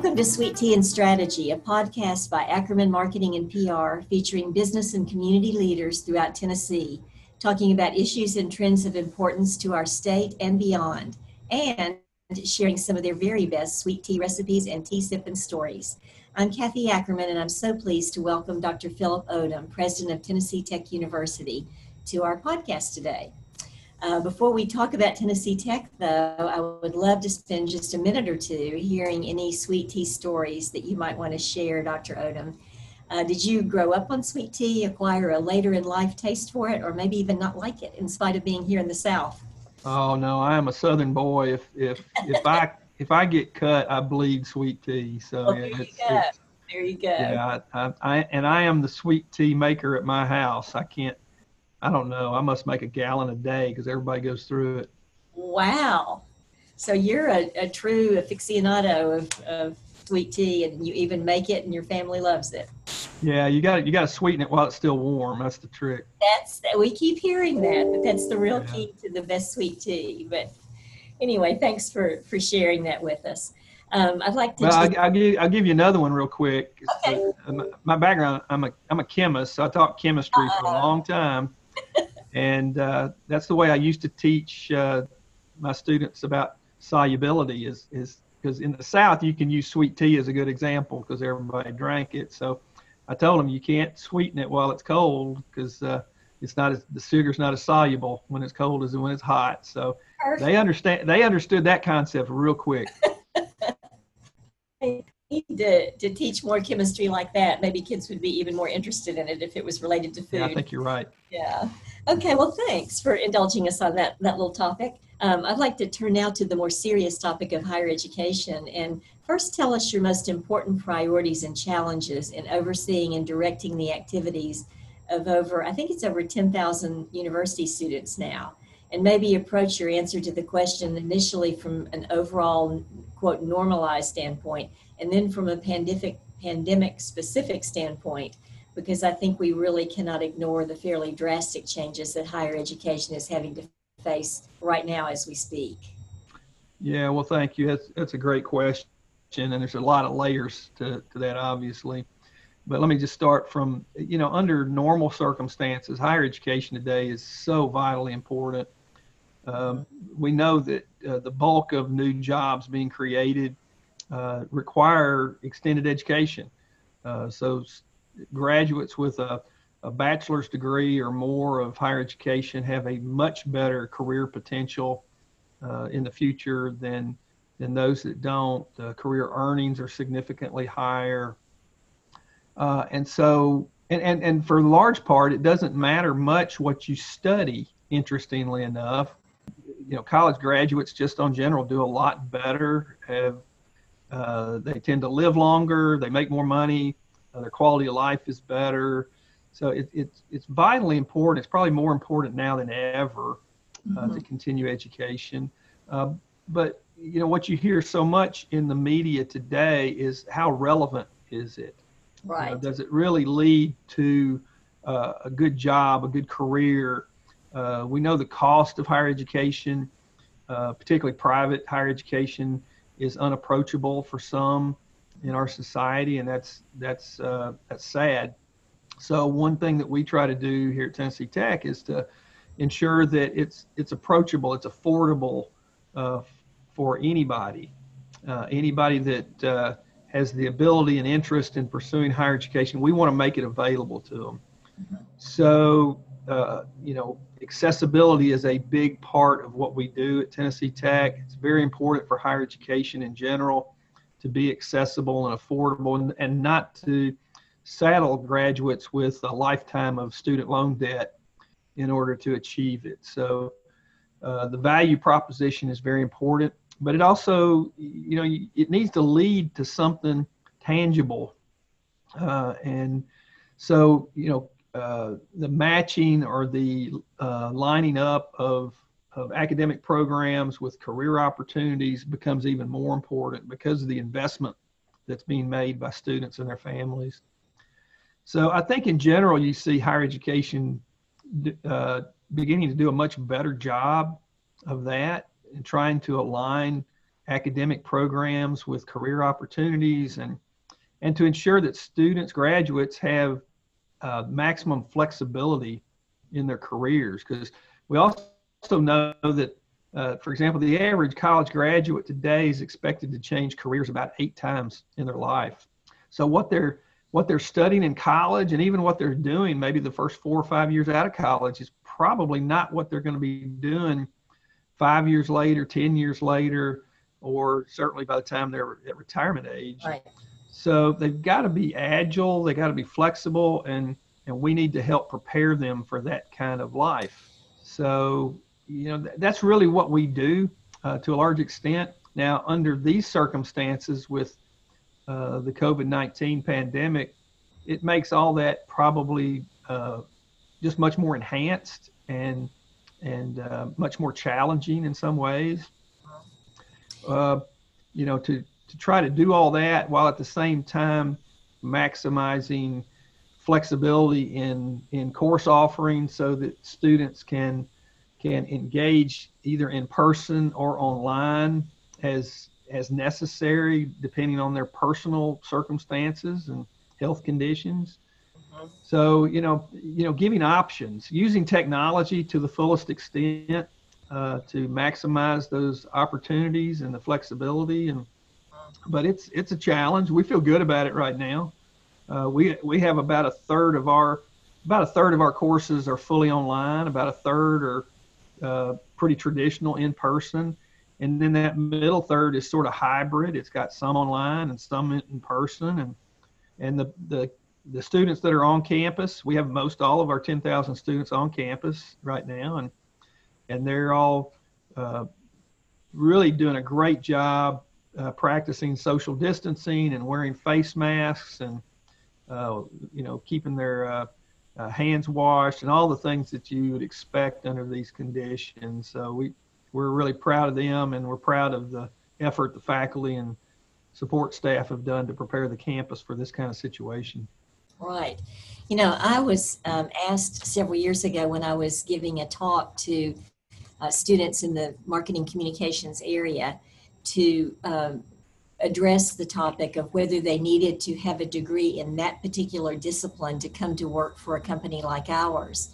Welcome to Sweet Tea and Strategy, a podcast by Ackerman Marketing and PR featuring business and community leaders throughout Tennessee, talking about issues and trends of importance to our state and beyond, and sharing some of their very best sweet tea recipes and tea sipping stories. I'm Kathy Ackerman, and I'm so pleased to welcome Dr. Philip Oldham, President of Tennessee Tech University, to our podcast today. Uh, before we talk about Tennessee Tech, though, I would love to spend just a minute or two hearing any sweet tea stories that you might want to share, Dr. Oldham. Uh, did you grow up on sweet tea, acquire a later in life taste for it, or maybe even not like it in spite of being here in the South? Oh no, I am a Southern boy. If if if I if I get cut, I bleed sweet tea. So oh, yeah, there you go. There you go. Yeah, I, I, I and I am the sweet tea maker at my house. I can't I don't know. I must make a gallon a day because everybody goes through it. Wow. So you're a, a true aficionado of, of sweet tea and you even make it and your family loves it. Yeah, you got you got to sweeten it while it's still warm. That's the trick. That's we keep hearing that, but that's the real yeah. key to the best sweet tea. But anyway, thanks for for sharing that with us. Um, I'd like to. Well, I'll, I'll, give I'll give you another one real quick. Okay. Uh, my background, I'm a I'm a chemist, so I taught chemistry uh, for a long time and uh, that's the way I used to teach uh, my students about solubility is is because in the South you can use sweet tea as a good example because everybody drank it. So I told them you can't sweeten it while it's cold because uh, it's not as the sugar's not as soluble when it's cold as when it's hot. So Perfect. they understand they understood that concept real quick. To, to teach more chemistry like that. Maybe kids would be even more interested in it if it was related to food. Yeah, I think you're right. Yeah. Okay, well, thanks for indulging us on that, that little topic. Um, I'd like to turn now to the more serious topic of higher education. And first, tell us your most important priorities and challenges in overseeing and directing the activities of over, I think it's over 10,000 university students now. And maybe approach your answer to the question initially from an overall, quote, normalized standpoint, and then from a pandemic, pandemic specific standpoint because I think we really cannot ignore the fairly drastic changes that higher education is having to face right now as we speak. Yeah, well, thank you. That's, that's a great question. And there's a lot of layers to, to that, obviously. But let me just start from, you know, under normal circumstances, higher education today is so vitally important. Um, we know that uh, the bulk of new jobs being created uh, require extended education. Uh, so graduates with a, a bachelor's degree or more of higher education have a much better career potential uh, in the future than than those that don't. The career earnings are significantly higher, uh, and so and, and and for large part, it doesn't matter much what you study. Interestingly enough, you know, college graduates just on general do a lot better. Have uh, they tend to live longer. They make more money uh, their quality of life is better. So it, it's it's vitally important. It's probably more important now than ever uh, mm-hmm. to continue education. Uh, but you know what you hear so much in the media today is how relevant is it? Right. You know, does it really lead to uh, a good job, a good career? Uh, we know the cost of higher education, uh, particularly private higher education, is unapproachable for some in our society, and that's that's uh, that's sad. So one thing that we try to do here at Tennessee Tech is to ensure that it's it's approachable, it's affordable uh, for anybody, uh, anybody that uh, has the ability and interest in pursuing higher education. We want to make it available to them. So uh, you know, accessibility is a big part of what we do at Tennessee Tech. It's very important for higher education in general to be accessible and affordable and, and not to saddle graduates with a lifetime of student loan debt in order to achieve it. So uh, the value proposition is very important, but it also, you know, it needs to lead to something tangible. Uh, and so, you know, uh, the matching or the uh, lining up of of academic programs with career opportunities becomes even more important because of the investment that's being made by students and their families. So I think in general, you see higher education uh, beginning to do a much better job of that and trying to align academic programs with career opportunities and and to ensure that students graduates have uh, maximum flexibility in their careers because we also know that uh, for example the average college graduate today is expected to change careers about eight times in their life so what they're what they're studying in college and even what they're doing maybe the first four or five years out of college is probably not what they're going to be doing five years later, 10 years later, or certainly by the time they're at retirement age. Right. So they've got to be agile, they got to be flexible, and, and we need to help prepare them for that kind of life. So, you know, th- that's really what we do uh, to a large extent. Now, under these circumstances with uh, the COVID 19 pandemic, it makes all that probably uh, just much more enhanced and and uh, much more challenging in some ways. Uh, you know, to to try to do all that while at the same time maximizing flexibility in in course offerings so that students can can engage either in person or online as as necessary depending on their personal circumstances and health conditions so you know, you know, giving options, using technology to the fullest extent uh, to maximize those opportunities and the flexibility. And but it's it's a challenge. We feel good about it right now. Uh, we we have about a third of our about a third of our courses are fully online. About a third are uh, pretty traditional in person, and then that middle third is sort of hybrid. It's got some online and some in person, and and the the the students that are on campus, we have most all of our 10,000 students on campus right now, and and they're all uh, really doing a great job uh, practicing social distancing and wearing face masks and uh, you know keeping their uh, uh, hands washed and all the things that you would expect under these conditions. So we we're really proud of them, and we're proud of the effort the faculty and support staff have done to prepare the campus for this kind of situation. Right. You know, I was um, asked several years ago when I was giving a talk to uh, students in the marketing communications area to um, address the topic of whether they needed to have a degree in that particular discipline to come to work for a company like ours.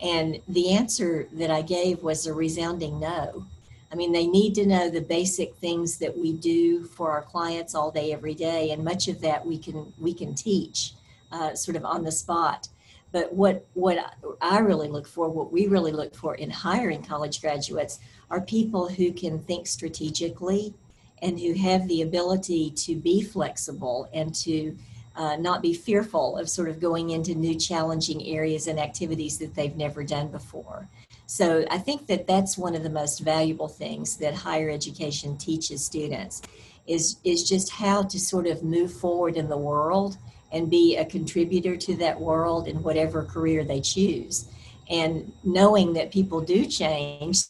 And the answer that I gave was a resounding no. I mean, they need to know the basic things that we do for our clients all day, every day, and much of that we can we can teach uh, sort of on the spot. But what what I really look for, what we really look for in hiring college graduates, are people who can think strategically and who have the ability to be flexible and to uh, not be fearful of sort of going into new challenging areas and activities that they've never done before. So I think that that's one of the most valuable things that higher education teaches students is is just how to sort of move forward in the world and be a contributor to that world in whatever career they choose. And knowing that people do change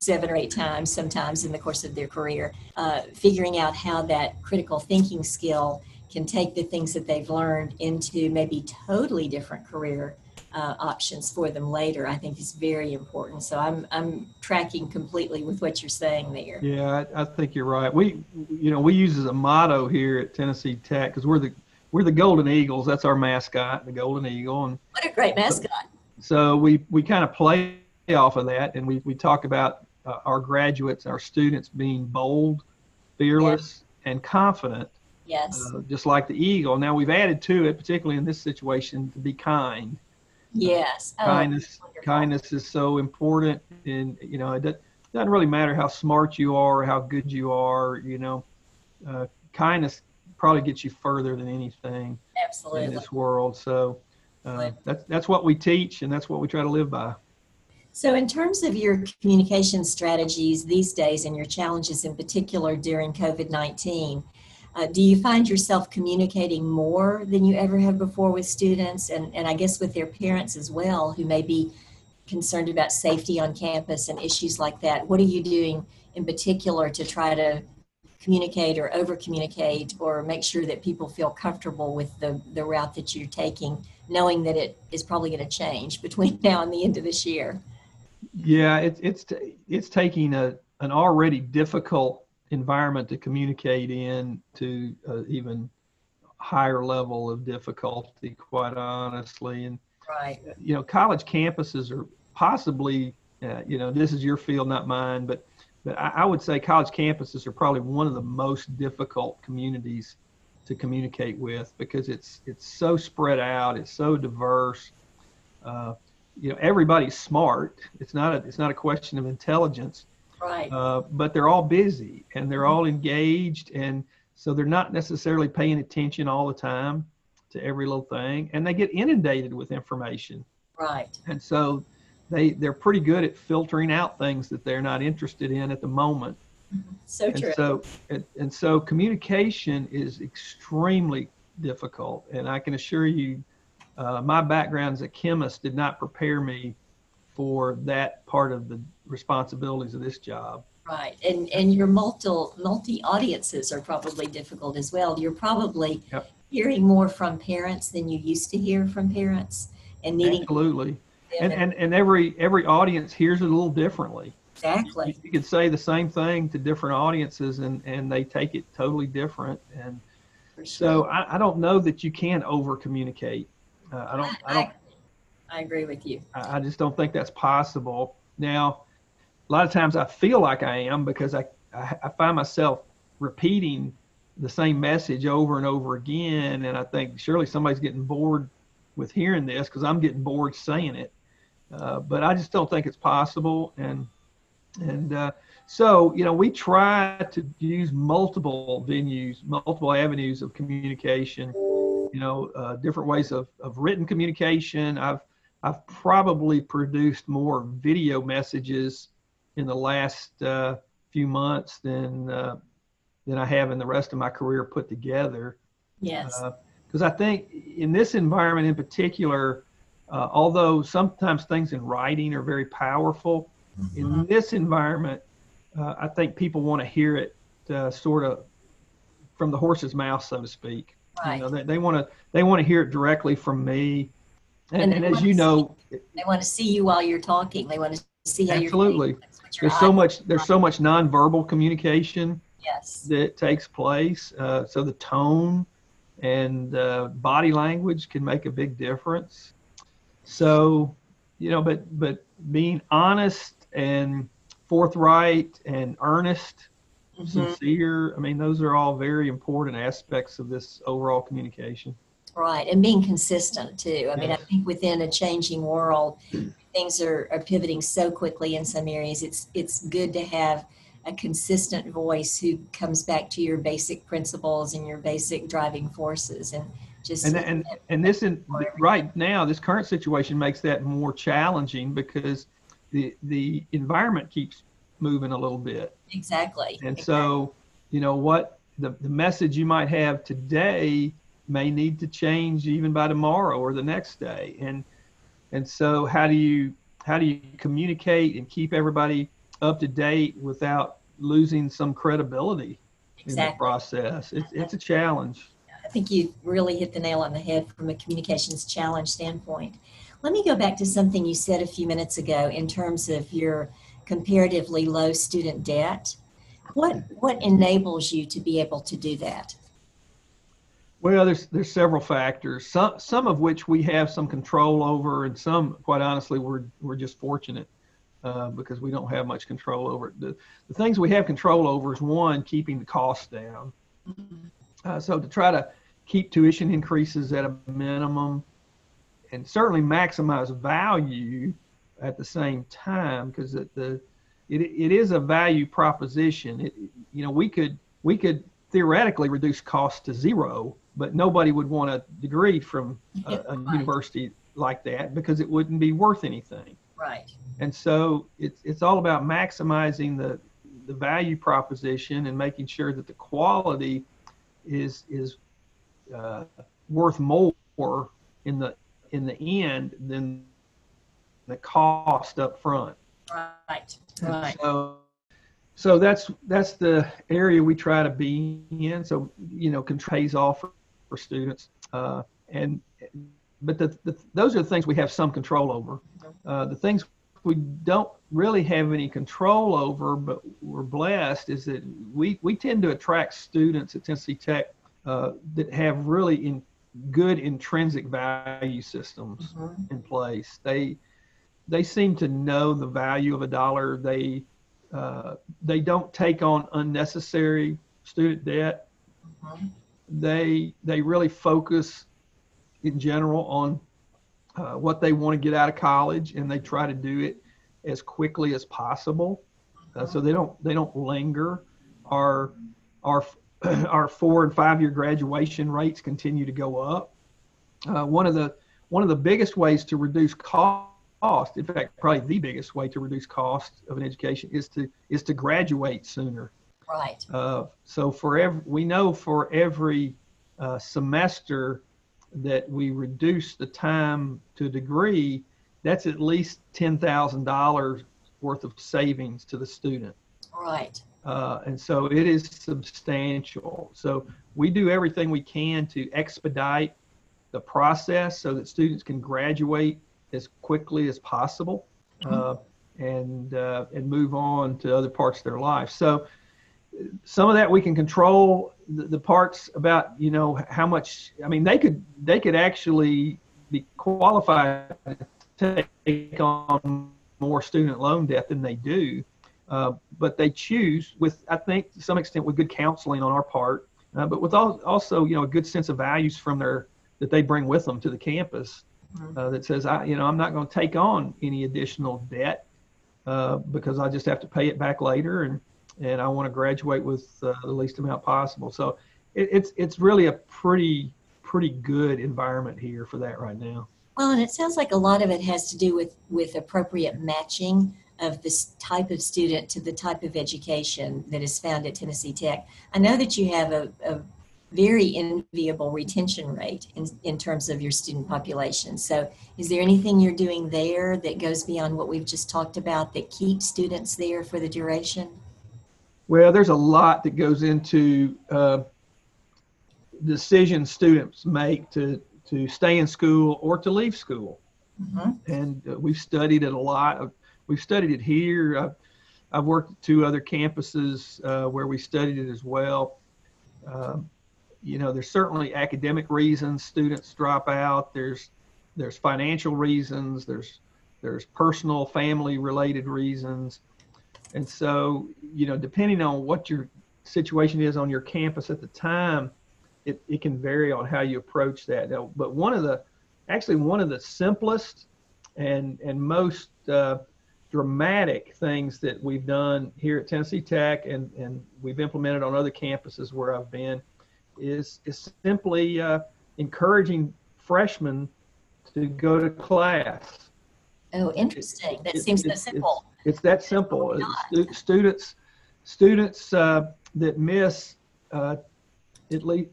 seven or eight times sometimes in the course of their career, uh, figuring out how that critical thinking skill can take the things that they've learned into maybe totally different career uh, options for them later, I think is very important. So I'm I'm tracking completely with what you're saying there. Yeah, I, I think you're right. We you know we use as a motto here at Tennessee Tech because we're the we're the Golden Eagles. That's our mascot, the Golden Eagle. And what a great mascot! So, we we kind of play off of that, and we we talk about uh, our graduates, our students being bold, fearless, and confident. Yes. Uh, just like the eagle. Now we've added to it, particularly in this situation, to be kind. Yes. Uh, kindness. kindness is so important, and you know it doesn't really matter how smart you are or how good you are. You know, uh, kindness probably gets you further than anything Absolutely. in this world. So uh, that's that's what we teach, and that's what we try to live by. So, in terms of your communication strategies these days and your challenges in particular during COVID 19, uh, do you find yourself communicating more than you ever have before with students and, and I guess with their parents as well, who may be concerned about safety on campus and issues like that? What are you doing in particular to try to communicate or over communicate or make sure that people feel comfortable with the, the route that you're taking, knowing that it is probably going to change between now and the end of this year? Yeah, it's it's it's taking a an already difficult environment to communicate in to uh, even higher level of difficulty, quite honestly. And Right. you know, college campuses are possibly, uh, you know, this is your field, not mine, but but I, I would say college campuses are probably one of the most difficult communities to communicate with because it's it's so spread out, it's so diverse. Uh, you know, everybody's smart. It's not a it's not a question of intelligence, Right. uh, but they're all busy and they're all engaged, and so they're not necessarily paying attention all the time to every little thing, and they get inundated with information Right. and so they they're pretty good at filtering out things that they're not interested in at the moment So and true. so and, and so communication is extremely difficult and i can assure you uh, my background as a chemist did not prepare me for that part of the responsibilities of this job Right. And and your multi multi audiences are probably difficult as well. You're probably Yep. hearing more from parents than you used to hear from parents and needing absolutely and, and and every every audience hears it a little differently exactly. you could say the same thing to different audiences and and they take it totally different and sure. So I, I don't know that you can over communicate. Uh, I don't. I don't. I agree with you. I I just don't think that's possible. Now, a lot of times I feel like I am because I I, I find myself repeating the same message over and over again, and I think surely somebody's getting bored with hearing this because I'm getting bored saying it. Uh, but I just don't think it's possible, and and uh, so you know we try to use multiple venues, multiple avenues of communication. You know, uh, different ways of, of written communication. I've I've probably produced more video messages in the last uh, few months than uh, than I have in the rest of my career put together. Yes. Because I think in this environment in particular, uh, although sometimes things in writing are very powerful, in this environment, uh, I think people want to hear it uh, sort of from the horse's mouth, so to speak. right. You know, they, they want to they want to hear it directly from me. And, And and, as wanna you see know, they want to see you while you're talking. They want to see how Absolutely. you're That's what your there's so much there's so much nonverbal communication Yes. that takes place. Uh, so the tone and uh, body language can make a big difference. So, you know, but but being honest and forthright and earnest, Mhm. sincere, I mean, those are all very important aspects of this overall communication. Right, and being consistent too. I mean, I think within a changing world, things are, are pivoting so quickly in some areas. It's it's good to have a consistent voice who comes back to your basic principles and your basic driving forces, and just And and and this in right now, this current situation makes that more challenging because the the environment keeps moving a little bit. exactly. And so, you know what, the, the message you might have today may need to change even by tomorrow or the next day. And and so how do you how do you communicate and keep everybody up to date without losing some credibility in the process? It's it's a challenge. I think you really hit the nail on the head from a communications challenge standpoint. Let me go back to something you said a few minutes ago in terms of your comparatively low student debt. What what enables you to be able to do that? Well, there's there's several factors. Some some of which we have some control over, and some, quite honestly, we're we're just fortunate uh, because we don't have much control over it. The, the things we have control over is one, keeping the costs down. Uh, so to try to keep tuition increases at a minimum, and certainly maximize value at the same time, because the, the it, it is a value proposition. It, you know, we could we could theoretically reduce costs to zero, but nobody would want a degree from a, a Right. university like that because it wouldn't be worth anything. Right. And so it's it's all about maximizing the the value proposition and making sure that the quality is is uh, worth more in the in the end than the cost up front. Right. Right. So, so that's that's the area we try to be in. So you know, can pays off for, for students, uh, and but the, the those are the things we have some control over. Uh, the things we don't really have any control over, but we're blessed, is that we, we tend to attract students at Tennessee Tech uh, that have really in, good intrinsic value systems Mhm. in place. They they seem to know the value of a dollar. They uh, they don't take on unnecessary student debt. Mhm. They they really focus in general on uh, what they want to get out of college, and they try to do it as quickly as possible. Uh, so they don't they don't linger. Our our our four and five year graduation rates continue to go up. Uh, one of the one of the biggest ways to reduce cost, in fact, probably the biggest way to reduce cost of an education is to is to graduate sooner. Right. Uh, so for every, we know for every uh, semester that we reduce the time to a degree, that's at least ten thousand dollars worth of savings to the student. Right. Uh, and so it is substantial. So we do everything we can to expedite the process so that students can graduate as quickly as possible uh, and uh, and move on to other parts of their life. So some of that we can control. The, the parts about you know how much. I mean, they could they could actually be qualified to take on more student loan debt than they do. Uh, but they choose with, I think, to some extent, with good counseling on our part, uh, but with all, also, you know, a good sense of values from their that they bring with them to the campus Mhm. uh, that says, I, you know, I'm not going to take on any additional debt uh, because I just have to pay it back later, and and I want to graduate with uh, the least amount possible. So it, it's it's really a pretty pretty good environment here for that right now. Well, and it sounds like a lot of it has to do with with appropriate matching of this type of student to the type of education that is found at Tennessee Tech. I know that you have a, a very enviable retention rate in, in terms of your student population. So, is there anything you're doing there that goes beyond what we've just talked about that keeps students there for the duration? Well, there's a lot that goes into uh, decisions students make to to stay in school or to leave school, Mhm. and uh, we've studied it a lot. Of, we've studied it here. I've, I've worked at two other campuses uh, where we studied it as well. Um, you know, there's certainly academic reasons students drop out. There's there's financial reasons. There's there's personal, family related reasons. And so, you know, depending on what your situation is on your campus at the time, it, it can vary on how you approach that. Now, but one of the, actually one of the simplest and, and most uh, dramatic things that we've done here at Tennessee Tech and, and we've implemented on other campuses where I've been is, is simply uh, encouraging freshmen to go to class. Oh, interesting. That It- seems so simple. It's that simple. Why Stu- students, students uh, that miss uh, at least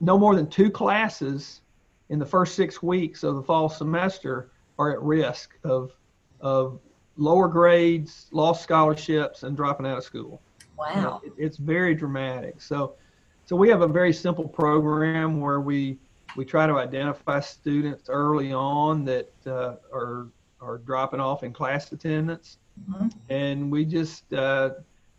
no more than two classes in the first six weeks of the fall semester are at risk of of lower grades, lost scholarships, and dropping out of school. Wow. it- it's very dramatic. So, so we have a very simple program where we we try to identify students early on that uh, are are dropping off in class attendance, Mhm. and we just uh,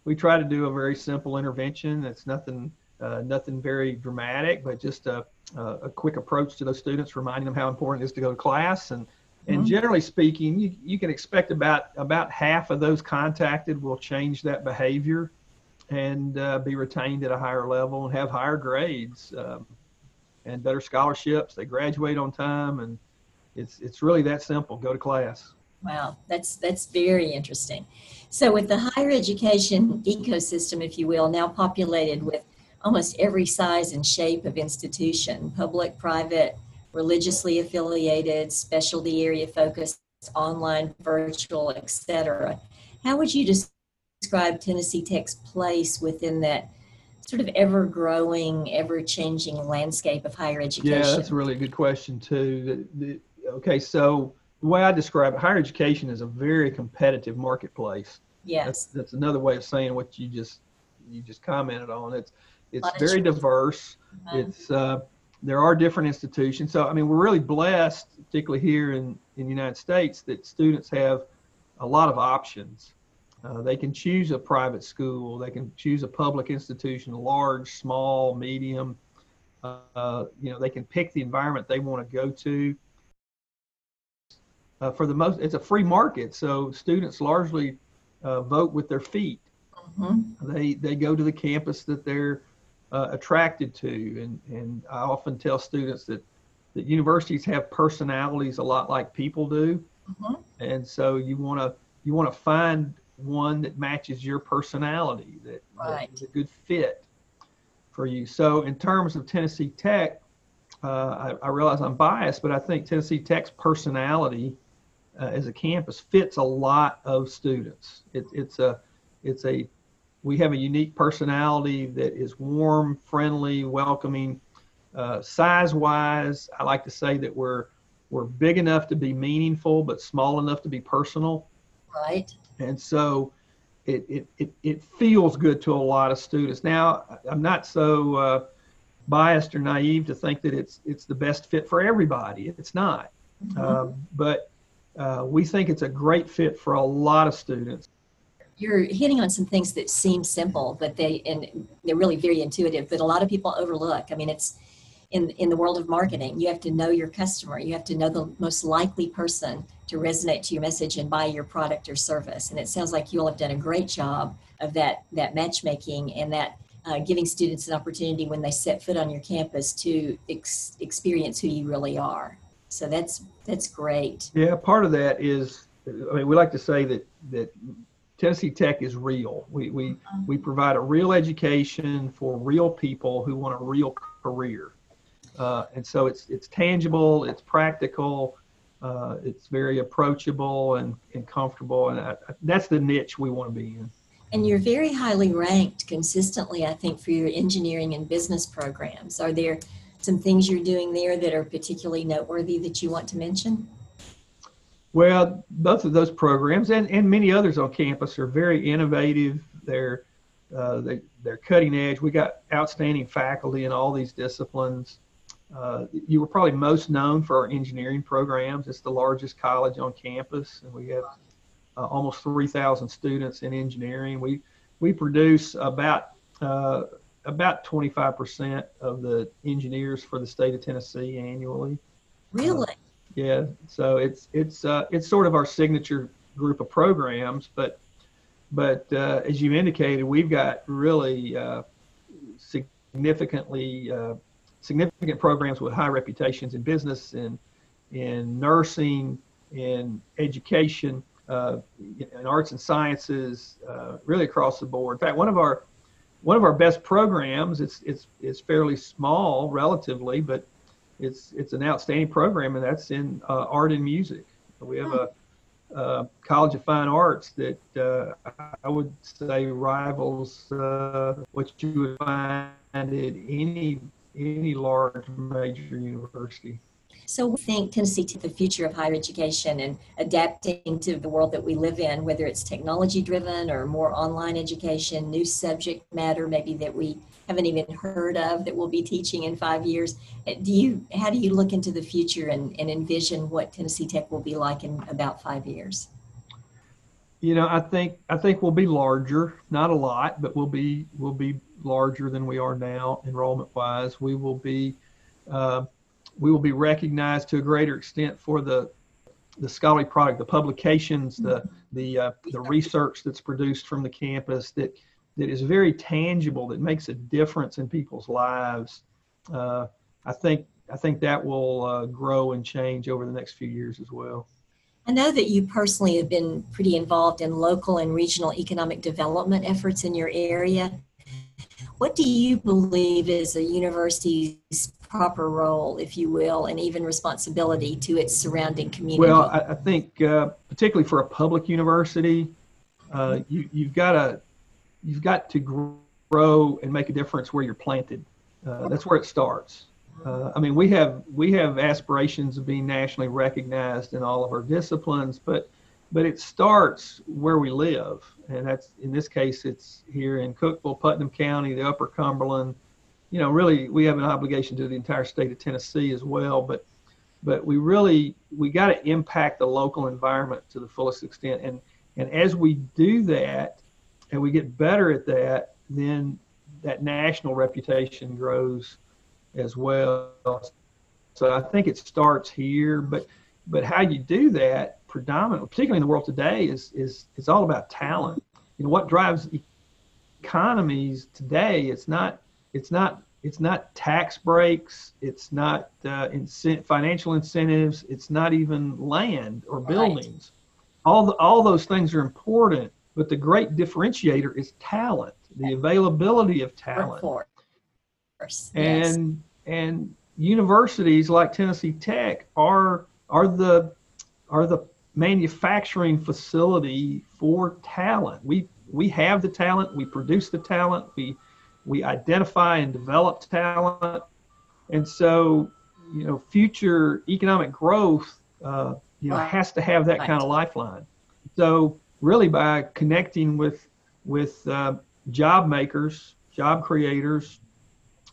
we try to do a very simple intervention. It's nothing uh, nothing very dramatic, but just a, a a quick approach to those students, reminding them how important it is to go to class and. And Mhm. generally speaking, you, you can expect about about half of those contacted will change that behavior and uh, be retained at a higher level and have higher grades um, and better scholarships. They graduate on time, and it's it's really that simple. Go to class. Wow, that's that's very interesting. So, with the higher education ecosystem, if you will, now populated with almost every size and shape of institution, public, private, religiously affiliated, specialty area focused, online, virtual, etc. How would you describe Tennessee Tech's place within that sort of ever-growing, ever-changing landscape of higher education? Yeah, that's a really good question too. The, the, okay, so the way I describe it, higher education is a very competitive marketplace. yes. That's that's another way of saying what you just you just commented on. It's it's very diverse. Uh, It's uh, there are different institutions. So I mean, we're really blessed, particularly here in in the United States, that students have a lot of options. Uh, they can choose a private school, they can choose a public institution, large, small, medium. Uh, you know, they can pick the environment they want to go to. Uh, for the most, it's a free market, so students largely uh, vote with their feet. Mm-hmm. They they go to the campus that they're uh, attracted to, and and I often tell students that that universities have personalities a lot like people do, mm-hmm. and so you want to you want to find one that matches your personality that, right. that is a good fit for you. So in terms of Tennessee Tech, uh, I, I, realize I'm biased, but I think Tennessee Tech's personality uh, as a campus fits a lot of students. It, it's a it's a we have a unique personality that is warm, friendly, welcoming. Uh, size wise, I like to say that we're we're big enough to be meaningful, but small enough to be personal. Right. And so it, it, it, it feels good to a lot of students. Now, I'm not so uh, biased or naive to think that it's, it's the best fit for everybody. It's not. Mm-hmm. Um, but uh, we think it's a great fit for a lot of students. You're hitting on some things that seem simple, but they and they're really very intuitive. But a lot of people overlook. I mean, it's in in the world of marketing. You have to know your customer. You have to know the most likely person to resonate to your message and buy your product or service. And it sounds like you all have done a great job of that that matchmaking and that uh, giving students an opportunity when they set foot on your campus to ex- experience who you really are. So that's that's great. Yeah, part of that is, I mean, we like to say that that Tennessee Tech is real. We we uh-huh. we provide a real education for real people who want a real career, uh, and so it's it's tangible, it's practical, uh, it's very approachable and, and comfortable, and I, that's the niche we want to be in. And you're very highly ranked consistently, I think, for your engineering and business programs. Are there some things you're doing there that are particularly noteworthy that you want to mention? Well, both of those programs and, and many others on campus are very innovative. They're uh, they, they're cutting edge. We got outstanding faculty in all these disciplines. Uh, you were probably most known for our engineering programs. It's the largest college on campus, and we have uh, almost 3,000 students in engineering. We we produce about uh, about 25% of the engineers for the state of Tennessee annually. Really? Yeah. So it's it's uh, it's sort of our signature group of programs, but but uh, as you indicated, we've got really significantly significant programs with high reputations in business and in nursing, in education, uh, in arts and sciences, uh, really across the board. In fact, one of our one of our best programs, it's it's it's fairly small relatively, but it's it's an outstanding program, and that's in uh, art and music. We have a, a, College of Fine Arts that uh, I would say rivals uh, what you would find at any any large major university. So we think Tennessee to the future of higher education and adapting to the world that we live in, whether it's technology driven or more online education, new subject matter maybe that we haven't even heard of that we'll be teaching in five years. Uh, do you how do you look into the future and, and envision what Tennessee Tech will be like in about five years? You know, I think I think we'll be larger, not a lot, but we'll be we'll be larger than we are now enrollment wise. We will be uh, we will be recognized to a greater extent for the the scholarly product, the publications, the the uh, the research that's produced from the campus that that is very tangible, that makes a difference in people's lives. Uh, I think I think that will uh, grow and change over the next few years as well. I know that you personally have been pretty involved in local and regional economic development efforts in your area. What do you believe is a university's proper role, if you will, and even responsibility to its surrounding community? Well, I, I think uh, particularly for a public university, uh, you, you've got to you've got to grow and make a difference where you're planted. Uh, that's where it starts. Uh, I mean, we have we have aspirations of being nationally recognized in all of our disciplines, but but it starts where we live, and that's in this case it's here in Cookeville, Putnam County, the Upper Cumberland. You know, really, we have an obligation to the entire state of Tennessee as well. But but we really we got to impact the local environment to the fullest extent. And and as we do that, and we get better at that, then that national reputation grows as well. So I think it starts here, but but how you do that predominantly, particularly in the world today, is is it's all about talent. You know what drives economies today? It's not it's not it's not tax breaks. It's not uh, incent- financial incentives. It's not even land or buildings. Right. All the, all those things are important, but the great differentiator is talent, the availability of talent. Workforce. And yes. and universities like Tennessee Tech are are the are the manufacturing facility for talent. We we have the talent, we produce the talent, we we identify and develop talent, and so you know future economic growth uh, you know has to have that kind of lifeline. So really by connecting with with uh, job makers, job creators,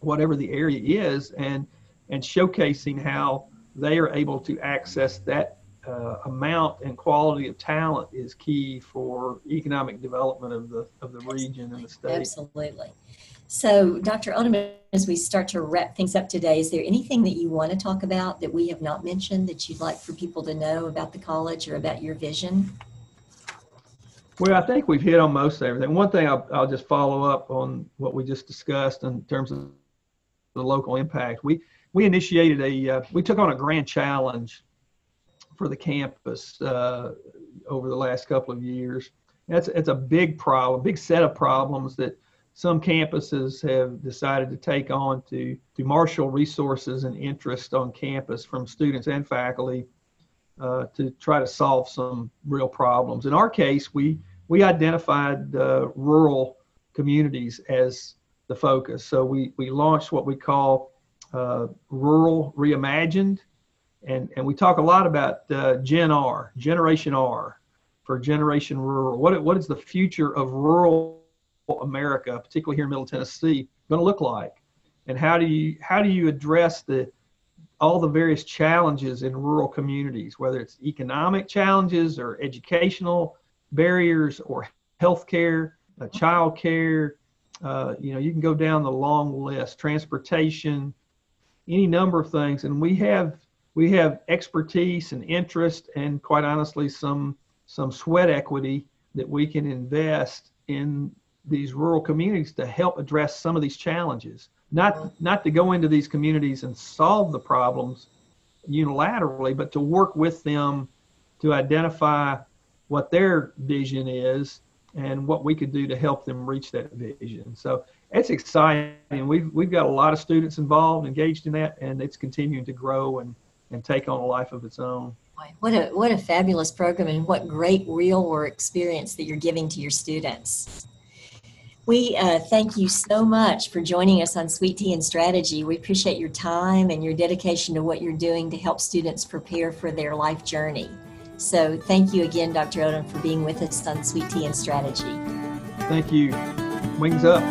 whatever the area is, and and showcasing how they are able to access that uh, amount and quality of talent is key for economic development of the of the region and the state. Absolutely. So, Dr. Oldham, as we start to wrap things up today, is there anything that you want to talk about that we have not mentioned that you'd like for people to know about the college or about your vision? Well, I think we've hit on most everything. One thing I'll, I'll just follow up on what we just discussed in terms of the local impact. We we initiated a uh, we took on a grand challenge for the campus uh, over the last couple of years. That's it's a big problem, big set of problems that some campuses have decided to take on to to marshal resources and interest on campus from students and faculty uh, to try to solve some real problems. In our case, we we identified uh, rural communities as the focus. So we we launched what we call uh, Rural Reimagined, and and we talk a lot about uh, Gen R, Generation R, for Generation Rural. What what is the future of rural America, particularly here in Middle Tennessee, going to look like? And how do you how do you address the all the various challenges in rural communities, whether it's economic challenges or educational barriers or healthcare, uh, child care, uh, you know, you can go down the long list, transportation, any number of things. And we have we have expertise and interest and quite honestly some some sweat equity that we can invest in these rural communities to help address some of these challenges. Not not to go into these communities and solve the problems unilaterally, but to work with them to identify what their vision is and what we could do to help them reach that vision. So it's exciting. And we've we've got a lot of students involved, engaged in that, and it's continuing to grow and and take on a life of its own. What a what a fabulous program, and what great real work experience that you're giving to your students. We uh, thank you so much for joining us on Sweet Tea and Strategy. We appreciate your time and your dedication to what you're doing to help students prepare for their life journey. So thank you again, Dr. Oldham, for being with us on Sweet Tea and Strategy. Thank you. Wings up.